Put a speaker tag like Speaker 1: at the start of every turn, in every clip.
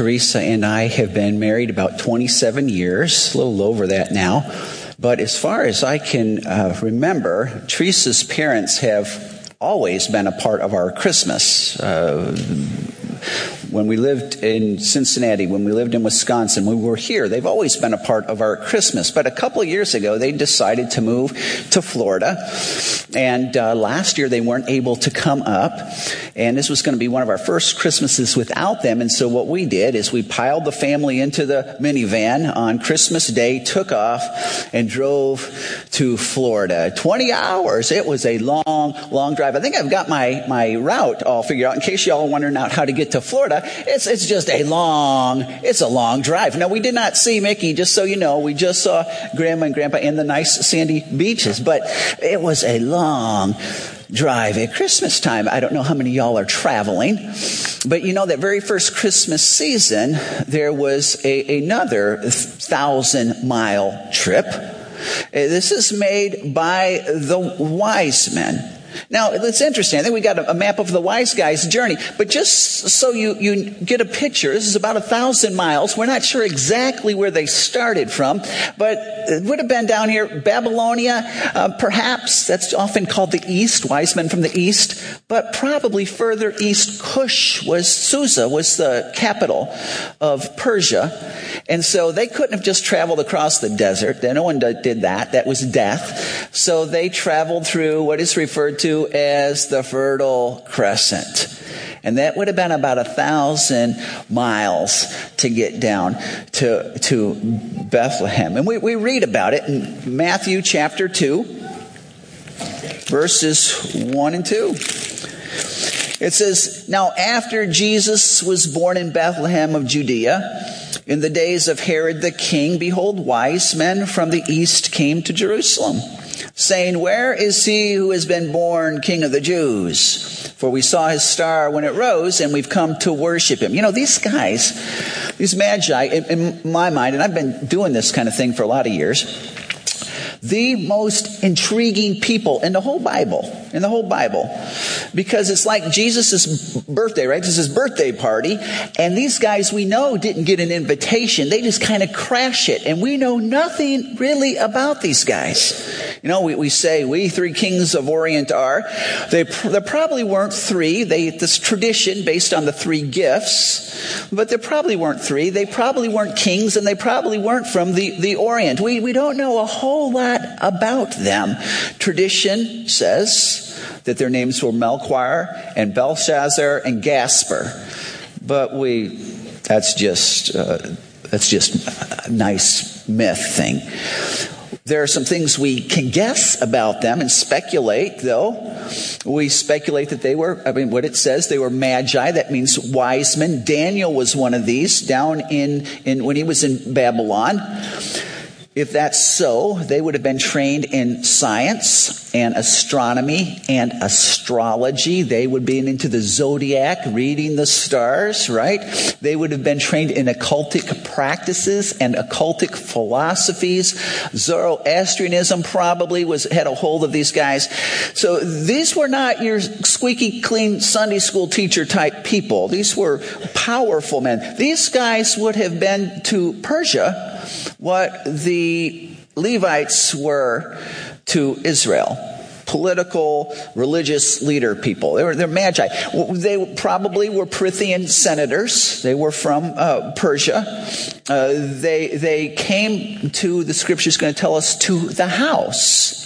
Speaker 1: Teresa and I have been married about 27 years, a little over that now. But as far as I can uh, remember, Teresa's parents have always been a part of our Christmas. Uh, when we lived in Cincinnati, when we lived in Wisconsin, we were here, they've always been a part of our Christmas. But a couple of years ago, they decided to move to Florida. And uh, last year, they weren't able to come up. And this was going to be one of our first Christmases without them. And so what we did is we piled the family into the minivan on Christmas Day, took off, and drove to Florida. 20 hours. It was a long, long drive. I think I've got my, my route all figured out in case y'all are wondering out how to get to Florida. It's, it's just a long, it's a long drive. Now, we did not see Mickey, just so you know. We just saw Grandma and Grandpa in the nice sandy beaches, but it was a long drive at Christmas time. I don't know how many y'all are traveling, but you know that very first Christmas season, there was a, another thousand mile trip. Uh, this is made by the wise men. Now, it's interesting. I think we got a, map of the wise guy's journey, but just so you, you get a picture, this is about a thousand miles. We're not sure exactly where they started from, but it would have been down here, Babylonia, uh, perhaps. That's often called the East, wise men from the East, but probably further east, Cush was, Susa was the capital of Persia. And so they couldn't have just traveled across the desert. No one did that. That was death. So they traveled through what is referred to as the Fertile Crescent. And that would have been about a thousand miles to get down to, to Bethlehem. And we, we read about it in Matthew chapter 2, verses 1 and 2. It says, Now after Jesus was born in Bethlehem of Judea, in the days of Herod the king, behold, wise men from the east came to Jerusalem saying, Where is he who has been born king of the Jews? For we saw his star when it rose and we've come to worship him. You know, these guys, these magi, in, in my mind, and I've been doing this kind of thing for a lot of years, the most intriguing people in the whole Bible, in the whole Bible, because it's like Jesus' birthday, right? This is his birthday party, and these guys we know didn't get an invitation. They just kind of crash it, and we know nothing really about these guys. You know, we, we say we three kings of Orient are. They, there probably weren't three. They, this tradition based on the three gifts, but there probably weren't three. They probably weren't kings, and they probably weren't from the, the Orient. We, we don't know a whole lot lot about them. Tradition says that their names were Melchior and Balthazar and Gaspar, But we, that's just, uh, that's just a nice myth thing. There are some things we can guess about them and speculate, though. We speculate that they were, I mean, what it says, they were magi. That means wise men. Daniel was one of these down in, in when he was in Babylon. If that's so, they would have been trained in science and astronomy and astrology. They would be into the zodiac, reading the stars, right? They would have been trained in occultic practices and occultic philosophies. Zoroastrianism probably was had a hold of these guys. So these were not your squeaky clean Sunday school teacher type people. These were powerful men. These guys would have been to Persia what the Levites were to Israel political, religious leader people. They were they're magi. They probably were Parthian senators. They were from uh, Persia. Uh, they they came to the scriptures going to tell us to the house.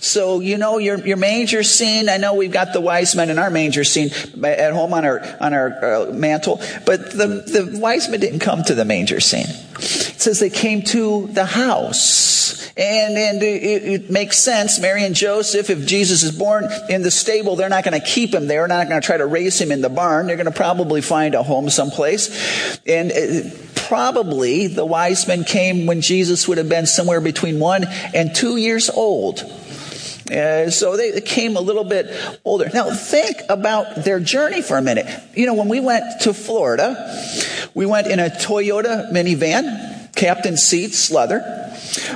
Speaker 1: So, you know, your, your manger scene, I know we've got the wise men in our manger scene at home on our, on our uh, mantle, but the, the wise men didn't come to the manger scene. It says they came to the house. And, and it, it, makes sense. Mary and Joseph, if Jesus is born in the stable, they're not going to keep him there. They're not going to try to raise him in the barn. They're going to probably find a home someplace. And uh, probably the wise men came when Jesus would have been somewhere between one and two years old. Uh, so they came a little bit older. Now think about their journey for a minute. You know, when we went to Florida, we went in a Toyota minivan captain seats, leather.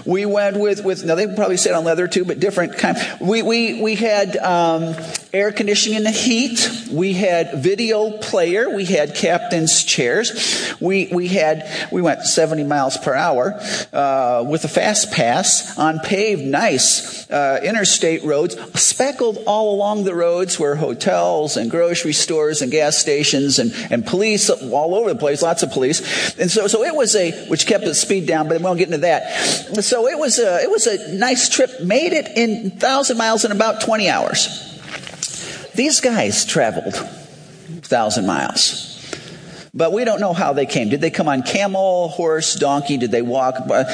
Speaker 1: We went with, with now they probably sat on leather too, but different kind. We, we, we had um, air conditioning in the heat. We had video player. We had captain's chairs. We, we had, we went 70 miles per hour uh, with a fast pass on paved, nice uh, interstate roads, speckled all along the roads were hotels and grocery stores and gas stations and, and police all over the place, lots of police. And so, so it was a, which kept speed down, but we won't get into that so it was a, it was a nice trip. Made it in 1,000 miles in about 20 hours. These guys traveled 1,000 miles. But we don't know how they came. Did they come on camel, horse, donkey? Did they walk? Uh,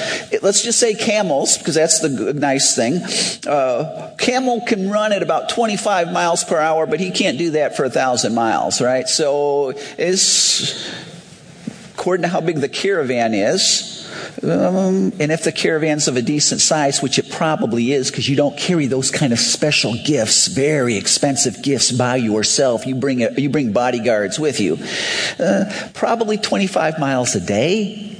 Speaker 1: let's just say camels, because that's the nice thing. Uh, camel can run at about 25 miles per hour, but he can't do that for a thousand miles, right? So it's according to how big the caravan is. Um, and if the caravan's of a decent size, which it probably is, because you don't carry those kind of special gifts, very expensive gifts by yourself. You bring a, you bring bodyguards with you. Uh, probably 25 miles a day,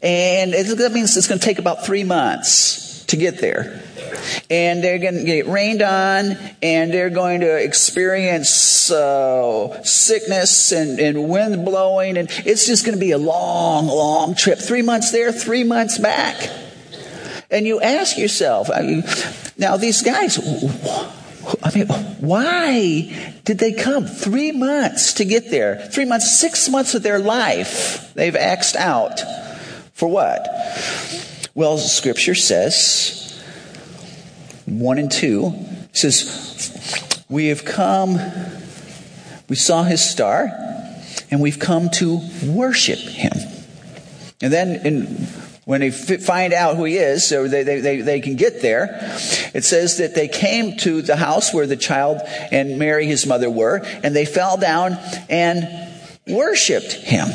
Speaker 1: and that means it's going to take about three months to get there and they're going to get rained on, and they're going to experience uh, sickness and, and wind blowing, and it's just going to be a long, long trip. Three months there, three months back. And you ask yourself, I mean, now these guys, I mean, why did they come? Three months to get there. Three months, six months of their life they've axed out. For what? Well, scripture says 1 and 2 says, We have come, we saw his star, and we've come to worship him. And then in, when they find out who he is, so they, they, they, can get there, it says that they came to the house where the child and Mary, his mother, were, and they fell down and worshiped him.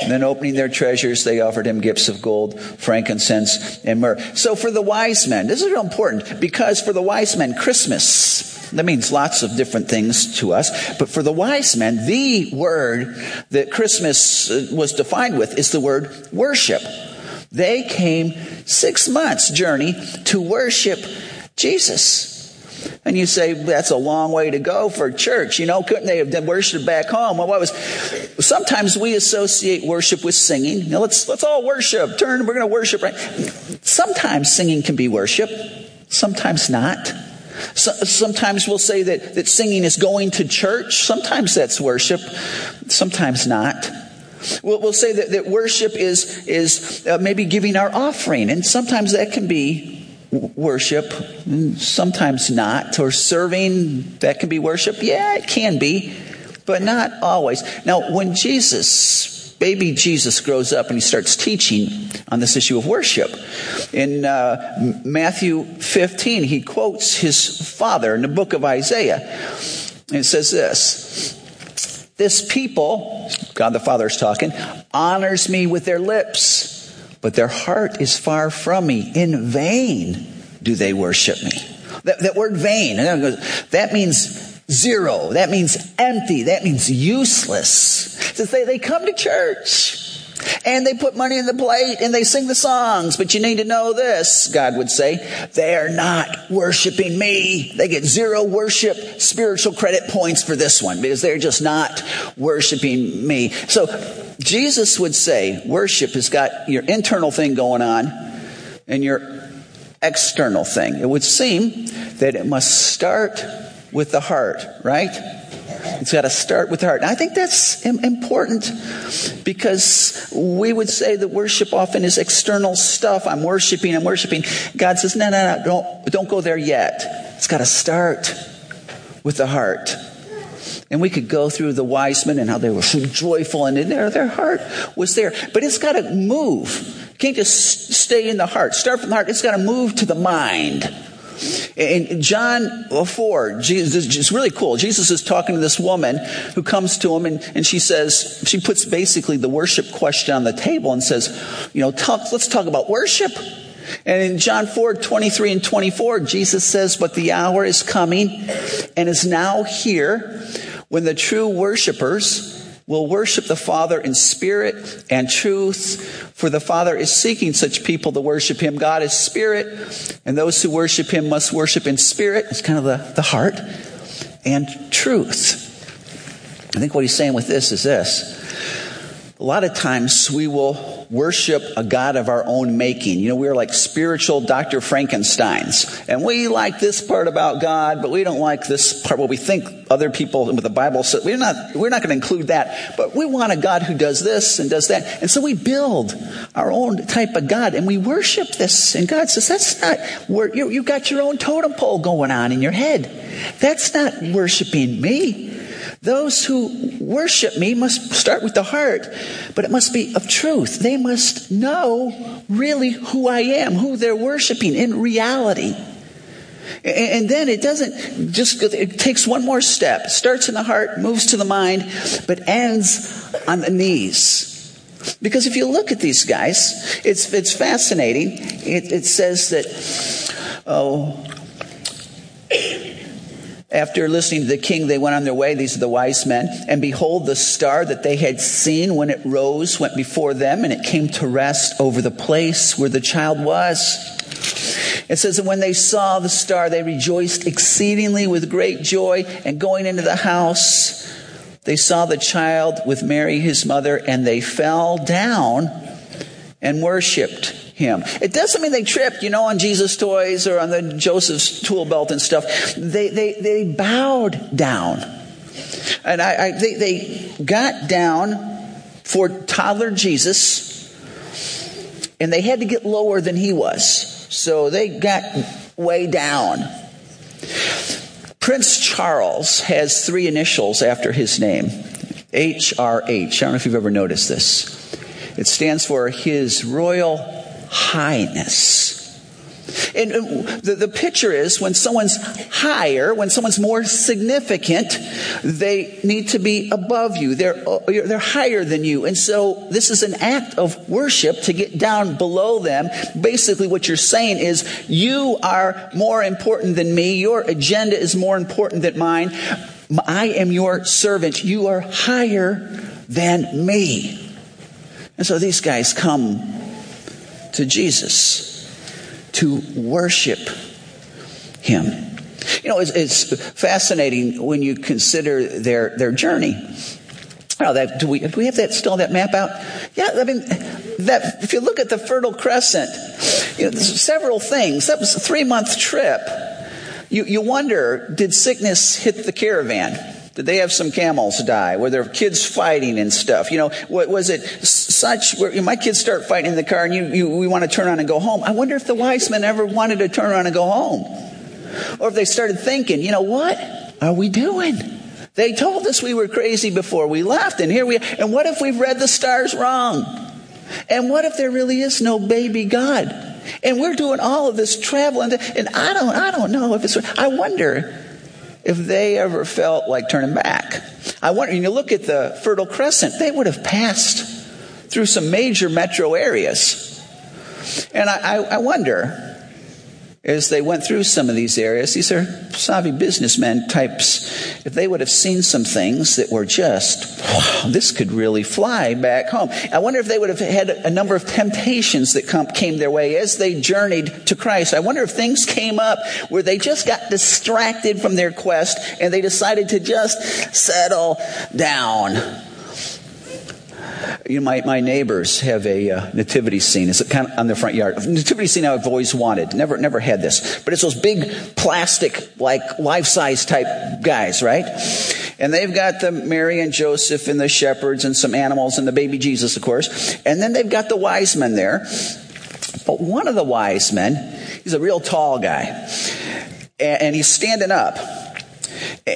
Speaker 1: And then opening their treasures, they offered him gifts of gold, frankincense, and myrrh. So for the wise men, this is important because for the wise men, Christmas, that means lots of different things to us. But for the wise men, the word that Christmas uh, was defined with is the word worship. They came six months journey to worship Jesus. And you say, that's a long way to go for church. You know, couldn't they have done worship back home? Well, what was, sometimes we associate worship with singing. You know, let's, let's all worship. Turn, we're going to worship, right? Sometimes singing can be worship. Sometimes not. So, sometimes we'll say that, that singing is going to church. Sometimes that's worship. Sometimes not. We'll, we'll say that, that worship is, is uh, maybe giving our offering. And sometimes that can be worship, sometimes not, or serving, that can be worship. Yeah, it can be, but not always. Now, when Jesus, baby Jesus, grows up and he starts teaching on this issue of worship, in uh, Matthew 15, he quotes his father in the book of Isaiah. And it says this This people, God the Father is talking, honors me with their lips but their heart is far from me. In vain do they worship me. That, that word vain, that means zero. That means empty. That means useless. They, they come to church and they put money in the plate and they sing the songs. But you need to know this, God would say, they are not worshiping me. They get zero worship spiritual credit points for this one because they're just not worshiping me. So Jesus would say worship has got your internal thing going on and your external thing. It would seem that it must start with the heart, right? It's got to start with the heart. And I think that's important because we would say that worship often is external stuff. I'm worshiping, I'm worshiping. God says, no, no, no, don't, don't go there yet. It's got to start with the heart. And we could go through the wise men and how they were so joyful and in there, their heart was there. But it's got to move. You can't just stay in the heart. Start from the heart. It's got to move to the mind. In John 4, Jesus, it's really cool. Jesus is talking to this woman who comes to him and, and she says, she puts basically the worship question on the table and says, you know, talk, let's talk about worship. And in John 4, 23 and 24, Jesus says, but the hour is coming and is now here when the true worshipers will worship the Father in spirit and truth, for the Father is seeking such people to worship him. God is spirit, and those who worship him must worship in spirit. It's kind of the, the heart and truth. I think what he's saying with this is this. A lot of times we will worship a God of our own making. You know, we're like spiritual Dr. Frankensteins. And we like this part about God, but we don't like this part what we think other people with the Bible said. We're not, we're not going to include that, but we want a God who does this and does that. And so we build our own type of God and we worship this. And God says, that's not where you, you got your own totem pole going on in your head. That's not worshiping me. Those who worship me must start with the heart, but it must be of truth. They must know really who I am, who they're worshiping in reality. And then it doesn't just, it takes one more step. It starts in the heart, moves to the mind, but ends on the knees. Because if you look at these guys, it's, it's fascinating. It, it says that, oh, after listening to the king, they went on their way. These are the wise men. And behold, the star that they had seen when it rose went before them, and it came to rest over the place where the child was. It says, And when they saw the star, they rejoiced exceedingly with great joy. And going into the house, they saw the child with Mary, his mother, and they fell down and worshiped him. It doesn't mean they tripped, you know, on Jesus' toys or on the Joseph's tool belt and stuff. They, they, they bowed down. And I, I they, they got down for toddler Jesus, and they had to get lower than he was. So they got way down. Prince Charles has three initials after his name HRH. I don't know if you've ever noticed this. It stands for His Royal highness. And the, the picture is when someone's higher, when someone's more significant, they need to be above you. They're, uh, they're higher than you. And so this is an act of worship to get down below them. Basically what you're saying is you are more important than me. Your agenda is more important than mine. I am your servant. You are higher than me. And so these guys come to Jesus to worship him. You know, it's, it's fascinating when you consider their, their journey. Oh, that, do, we, do we have that still that map out? Yeah, I mean, that if you look at the Fertile Crescent, you know, several things. That was a three month trip. You, you wonder, did sickness hit the caravan? Did they have some camels die? Were there kids fighting and stuff? You know, was it such where my kids start fighting in the car and you, you, we want to turn around and go home? I wonder if the wise men ever wanted to turn around and go home. Or if they started thinking, you know, what are we doing? They told us we were crazy before we left and here we are. And what if we've read the stars wrong? And what if there really is no baby God? And we're doing all of this traveling, and I don't, I don't know if it's, I wonder if they ever felt like turning back. I wonder, when you look at the Fertile Crescent, they would have passed through some major metro areas. And I, I, I wonder, as they went through some of these areas, these are savvy businessmen types, if they would have seen some things that were just, wow, this could really fly back home. I wonder if they would have had a number of temptations that come, came their way as they journeyed to Christ. I wonder if things came up where they just got distracted from their quest and they decided to just settle down you know, my, my neighbors have a uh, nativity scene. It's kind of on their front yard. Nativity scene I've always wanted. Never, never had this. But it's those big plastic, like life-size type guys, right? And they've got the Mary and Joseph and the shepherds and some animals and the baby Jesus, of course. And then they've got the wise men there. But one of the wise men, he's a real tall guy. And he's standing up.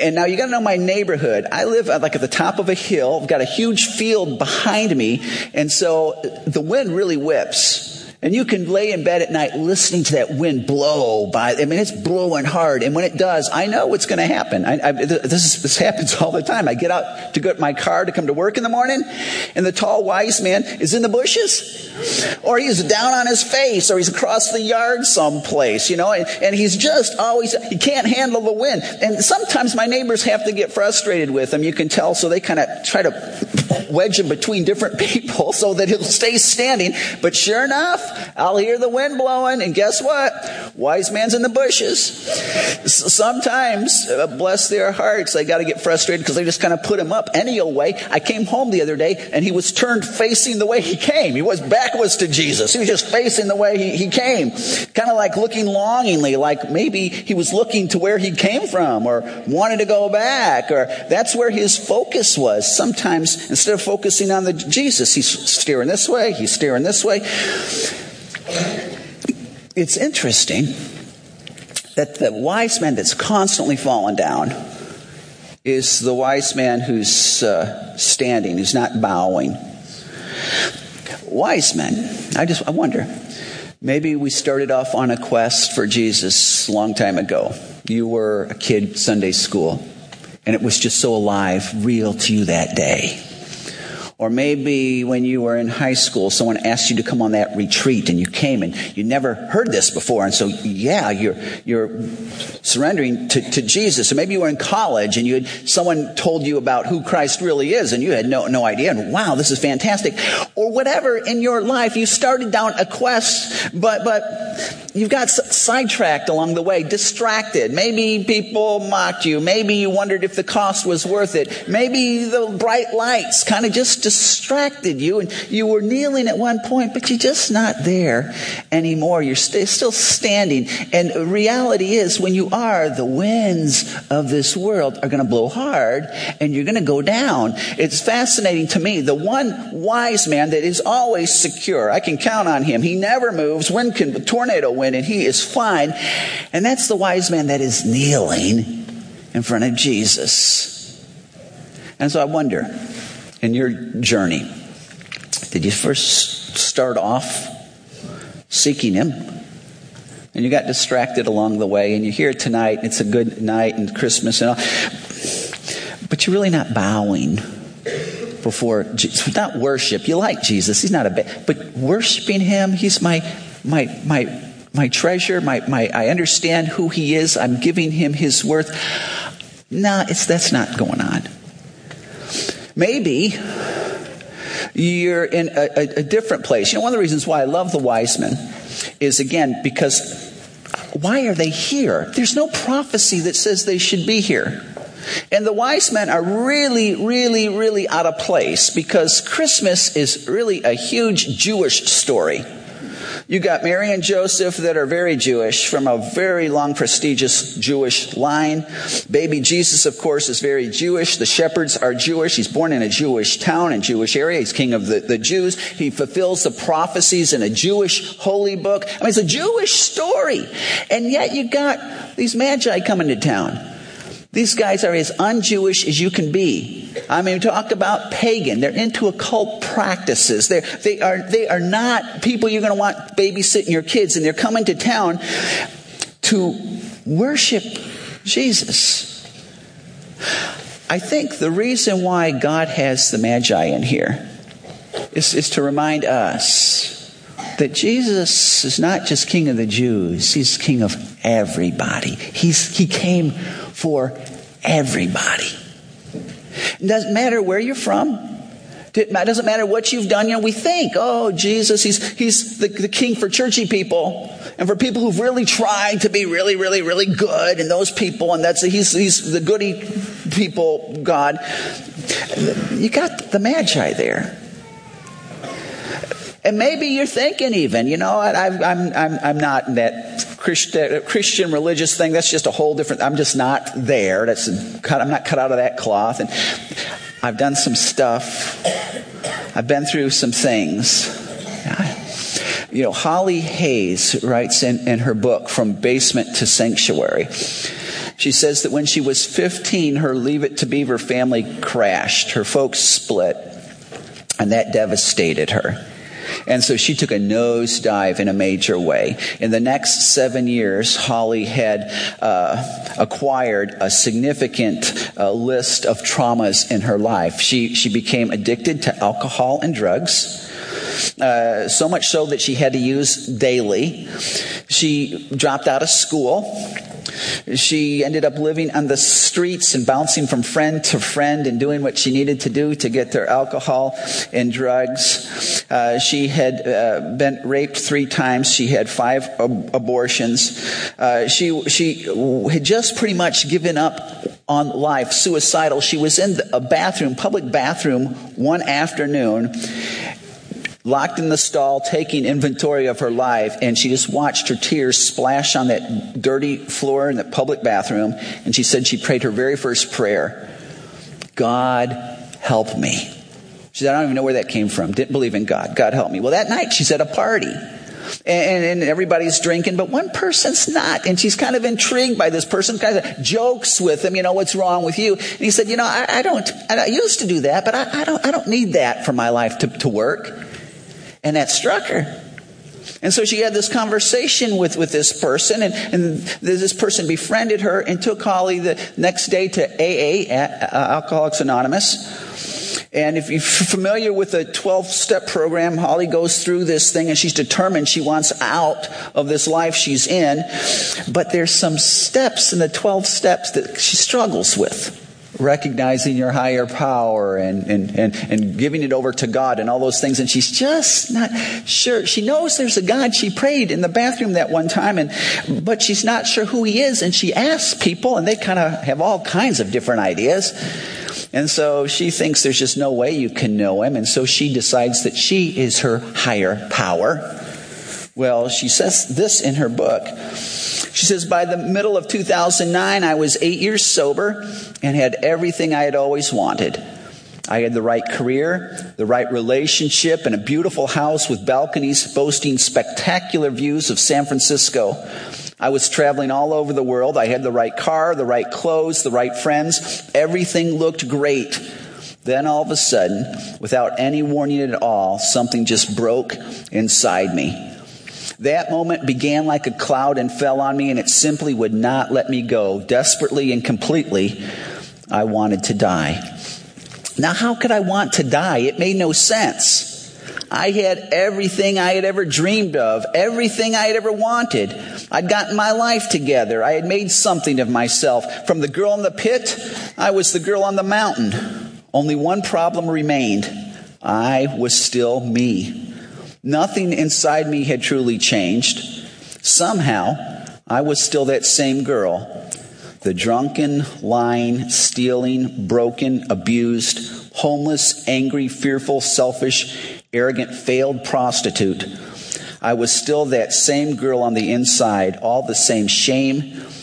Speaker 1: And now you got to know my neighborhood. I live uh, like at the top of a hill. I've got a huge field behind me. And so the wind really whips. And you can lay in bed at night listening to that wind blow by. I mean, it's blowing hard. And when it does, I know what's going to happen. I, I, this, is, this happens all the time. I get out to get my car to come to work in the morning, and the tall wise man is in the bushes, or he's down on his face, or he's across the yard someplace, you know, and, and he's just always, he can't handle the wind. And sometimes my neighbors have to get frustrated with him, you can tell, so they kind of try to wedge him between different people so that he'll stay standing. But sure enough, I'll hear the wind blowing, and guess what? Wise man's in the bushes. Sometimes, uh, bless their hearts, they got to get frustrated because they just kind of put him up any old way. I came home the other day, and he was turned facing the way he came. He was backwards to Jesus. He was just facing the way he, he came. Kind of like looking longingly, like maybe he was looking to where he came from or wanted to go back, or that's where his focus was. Sometimes instead of focusing on the Jesus, he's steering this way, he's steering this way. It's interesting that the wise man that's constantly falling down is the wise man who's uh, standing, who's not bowing. Wise men, I just I wonder, maybe we started off on a quest for Jesus a long time ago. You were a kid Sunday school, and it was just so alive, real to you that day. Or maybe when you were in high school, someone asked you to come on that retreat and you came and you never heard this before. And so, yeah, you're, you're surrendering to, to Jesus. Or maybe you were in college and you had, someone told you about who Christ really is and you had no, no idea. And wow, this is fantastic. Or whatever in your life, you started down a quest, but, but you've got sidetracked along the way, distracted. Maybe people mocked you. Maybe you wondered if the cost was worth it. Maybe the bright lights kind of just distracted you and you were kneeling at one point, but you're just not there anymore. You're st- still standing. And reality is when you are, the winds of this world are going to blow hard and you're going to go down. It's fascinating to me. The one wise man that is always secure, I can count on him. He never moves. Wind can, tornado wind and he is fine. And that's the wise man that is kneeling in front of Jesus. And so I wonder, in your journey? Did you first start off seeking Him? And you got distracted along the way, and you're here tonight, it's a good night and Christmas and all. But you're really not bowing before Jesus. Not worship. You like Jesus. He's not a bad, but worshiping Him, He's my, my, my, my treasure. My, my, I understand who He is. I'm giving Him His worth. No, it's, that's not going on. Maybe you're in a, a, a, different place. You know, one of the reasons why I love the wise men is again because why are they here? There's no prophecy that says they should be here. And the wise men are really, really, really out of place because Christmas is really a huge Jewish story. You got Mary and Joseph that are very Jewish from a very long, prestigious Jewish line. Baby Jesus, of course, is very Jewish. The shepherds are Jewish. He's born in a Jewish town and Jewish area. He's king of the, the Jews. He fulfills the prophecies in a Jewish holy book. I mean, it's a Jewish story. And yet you got these magi coming to town. These guys are as un-Jewish as you can be. I mean, talk about pagan. They're into occult practices. They're, they are, they are not people you're going to want babysitting your kids, and they're coming to town to worship Jesus. I think the reason why God has the Magi in here is, is to remind us that Jesus is not just King of the Jews, He's King of everybody. He's, he came for everybody. It doesn't matter where you're from. It doesn't matter what you've done. You know, we think, oh, Jesus, he's, he's the, the king for churchy people and for people who've really tried to be really, really, really good and those people, and that's, he's, he's the goody people, God. You got the Magi there. And maybe you're thinking even, you know, am I'm, I'm, I'm not that Christian, uh, Christian religious thing. That's just a whole different, I'm just not there. That's I'm not cut out of that cloth. And I've done some stuff. I've been through some things. You know, Holly Hayes writes in, in her book, From Basement to Sanctuary. She says that when she was 15, her Leave It to Beaver family crashed. Her folks split, and that devastated her. And so she took a nosedive in a major way. In the next seven years, Holly had uh, acquired a significant uh, list of traumas in her life. She, she became addicted to alcohol and drugs. uh, so much so that she had to use daily. She dropped out of school. She ended up living on the streets and bouncing from friend to friend and doing what she needed to do to get their alcohol and drugs. Uh, she had uh, been raped three times. She had five ab- abortions. Uh, she she had just pretty much given up on life, suicidal. She was in a bathroom, public bathroom, one afternoon locked in the stall, taking inventory of her life, and she just watched her tears splash on that dirty floor in the public bathroom. And she said she prayed her very first prayer God, help me. She said, I don't even know where that came from. Didn't believe in God. God, help me. Well, that night she's at a party. And, and, everybody's drinking, but one person's not. And she's kind of intrigued by this person, kind of jokes with him, you know, what's wrong with you? And he said, you know, I, I don't, I used to do that, but I, I, don't, I don't need that for my life to, to work. And that struck her. And so she had this conversation with, with this person, and, and this person befriended her and took Holly the next day to AA, uh, Alcoholics Anonymous. And if you're familiar with the 12 step program, Holly goes through this thing and she's determined she wants out of this life she's in. But there's some steps in the 12 steps that she struggles with recognizing your higher power and, and, and, and giving it over to God and all those things. And she's just not sure. She knows there's a God. She prayed in the bathroom that one time, and, but she's not sure who he is. And she asks people, and they kind of have all kinds of different ideas. And so she thinks there's just no way you can know him. And so she decides that she is her higher power. Well, she says this in her book. She says, by the middle of 2009, I was eight years sober and had everything I had always wanted. I had the right career, the right relationship, and a beautiful house with balconies boasting spectacular views of San Francisco. I was traveling all over the world. I had the right car, the right clothes, the right friends. Everything looked great. Then all of a sudden, without any warning at all, something just broke inside me. That moment began like a cloud and fell on me, and it simply would not let me go. Desperately and completely, I wanted to die. Now, how could I want to die? It made no sense. I had everything I had ever dreamed of, everything I had ever wanted. I'd gotten my life together. I had made something of myself. From the girl in the pit, I was the girl on the mountain. Only one problem remained. I was still me. Nothing inside me had truly changed. Somehow, I was still that same girl. The drunken, lying, stealing, broken, abused, homeless, angry, fearful, selfish, arrogant, failed prostitute. I was still that same girl on the inside, all the same shame,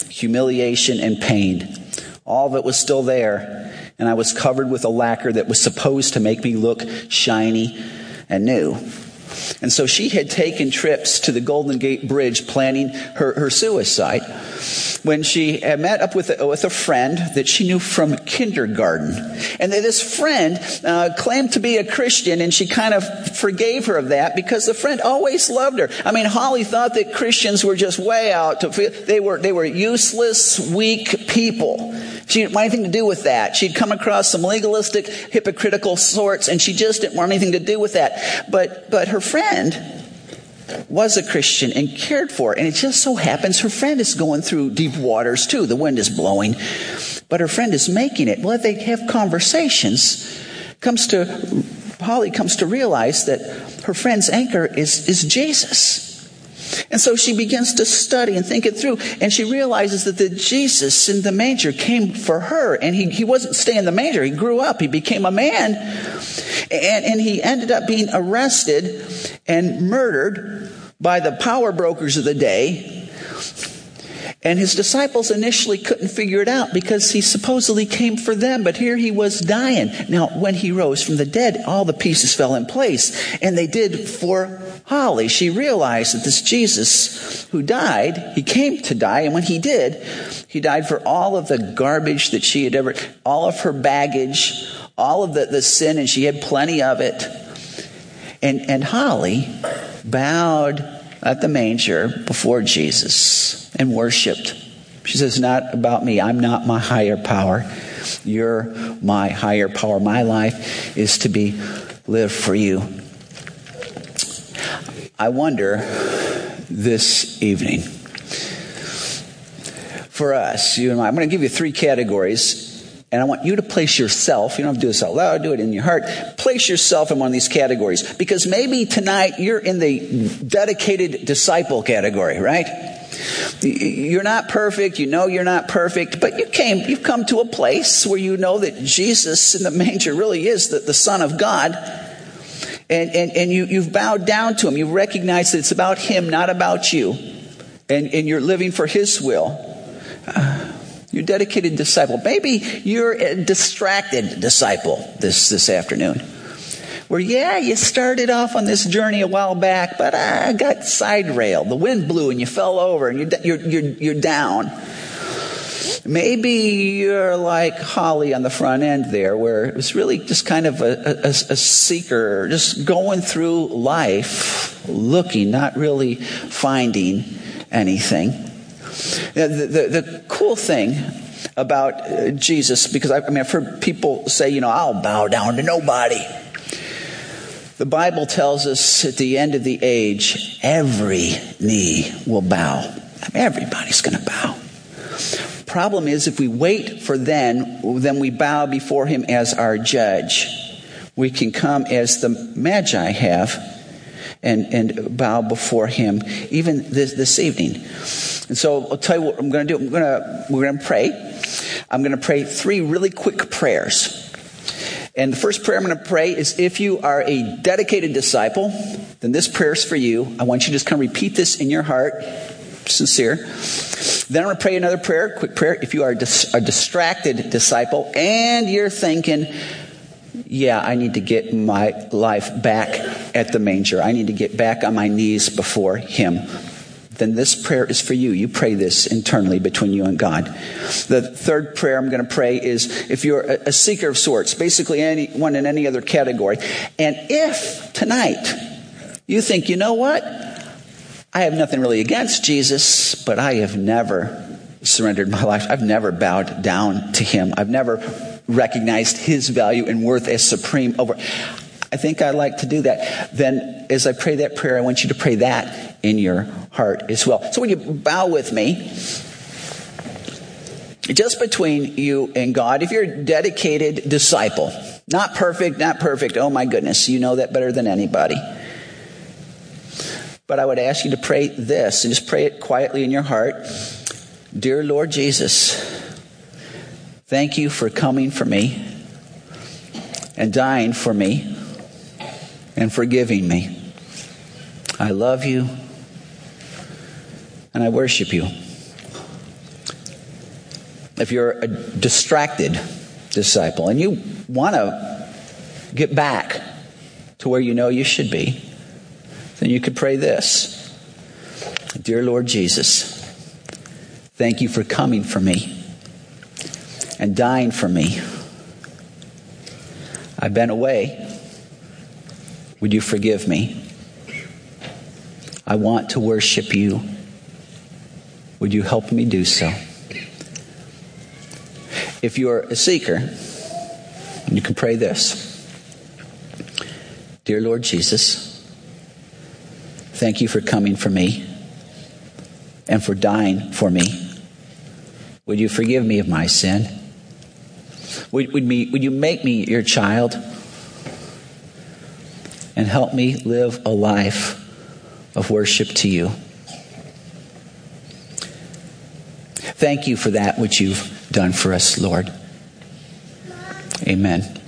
Speaker 1: humiliation, and pain. All of it was still there, and I was covered with a lacquer that was supposed to make me look shiny and new. And so she had taken trips to the Golden Gate Bridge planning her, her suicide when she met up with a, with a friend that she knew from kindergarten. And this friend uh, claimed to be a Christian, and she kind of forgave her of that because the friend always loved her. I mean, Holly thought that Christians were just way out. To, they were they were useless, weak people. She didn't want anything to do with that. She'd come across some legalistic, hypocritical sorts, and she just didn't want anything to do with that. But, but her friend was a Christian and cared for And it just so happens her friend is going through deep waters too. The wind is blowing, but her friend is making it. Well, they have conversations. Comes to, Holly comes to realize that her friend's anchor is, is Jesus. And so she begins to study and think it through. And she realizes that the Jesus in the manger came for her. And he, he wasn't staying in the manger. He grew up. He became a man. And, and he ended up being arrested and murdered by the power brokers of the day and his disciples initially couldn't figure it out because he supposedly came for them, but here he was dying. Now, when he rose from the dead, all the pieces fell in place, and they did for Holly. She realized that this Jesus who died, he came to die, and when he did, he died for all of the garbage that she had ever, all of her baggage, all of the, the sin, and she had plenty of it. And, and Holly bowed at the manger before Jesus and worshiped. She says, Not about me. I'm not my higher power. You're my higher power. My life is to be lived for you. I wonder this evening for us, you and I, I'm going to give you three categories and I want you to place yourself, you don't have to do this out loud, do it in your heart. Place yourself in one of these categories. Because maybe tonight you're in the dedicated disciple category, right? You're not perfect, you know you're not perfect, but you came, you've come to a place where you know that Jesus in the manger really is the, the Son of God. And, and, and you, you've bowed down to him. You recognize that it's about him, not about you. And, and you're living for his will. You're dedicated disciple. Maybe you're a distracted disciple this, this afternoon. Where, yeah, you started off on this journey a while back, but I got side railed. The wind blew and you fell over and you're, you're, you're, you're down. Maybe you're like Holly on the front end there, where it was really just kind of a, a, a seeker, just going through life, looking, not really finding anything. The, the, the cool thing about uh, Jesus, because I, I mean, I've heard people say, you know, I'll bow down to nobody. The Bible tells us at the end of the age, every knee will bow. I mean, everybody's going to bow. Problem is, if we wait for then, then we bow before him as our judge. We can come as the Magi have and, and bow before him even this, this evening. And so I'll tell you what I'm going to do. I'm going to, we're going to pray. I'm going to pray three really quick prayers. And the first prayer I'm going to pray is if you are a dedicated disciple, then this prayer is for you. I want you to just kind of repeat this in your heart, sincere. Then I'm going to pray another prayer, quick prayer. If you are a distracted disciple and you're thinking, yeah, I need to get my life back at the manger. I need to get back on my knees before Him. Then this prayer is for you. You pray this internally between you and God. The third prayer I'm going to pray is if you're a seeker of sorts, basically anyone in any other category, and if tonight you think, you know what? I have nothing really against Jesus, but I have never surrendered my life. I've never bowed down to him. I've never recognized his value and worth as supreme over. I think I'd like to do that. Then, as I pray that prayer, I want you to pray that in your heart as well. So, when you bow with me, just between you and God, if you're a dedicated disciple, not perfect, not perfect, oh my goodness, you know that better than anybody. But I would ask you to pray this and just pray it quietly in your heart. Dear Lord Jesus, Thank you for coming for me and dying for me and forgiving me. I love you and I worship you. If you're a distracted disciple and you want to get back to where you know you should be, then you could pray this Dear Lord Jesus, thank you for coming for me and dying for me. I've been away. Would you forgive me? I want to worship you. Would you help me do so? If you're a seeker, you can pray this Dear Lord Jesus, thank you for coming for me and for dying for me. Would you forgive me of my sin? Would, would, me, would you make me your child and help me live a life of worship to you? Thank you for that which you've done for us, Lord. Amen.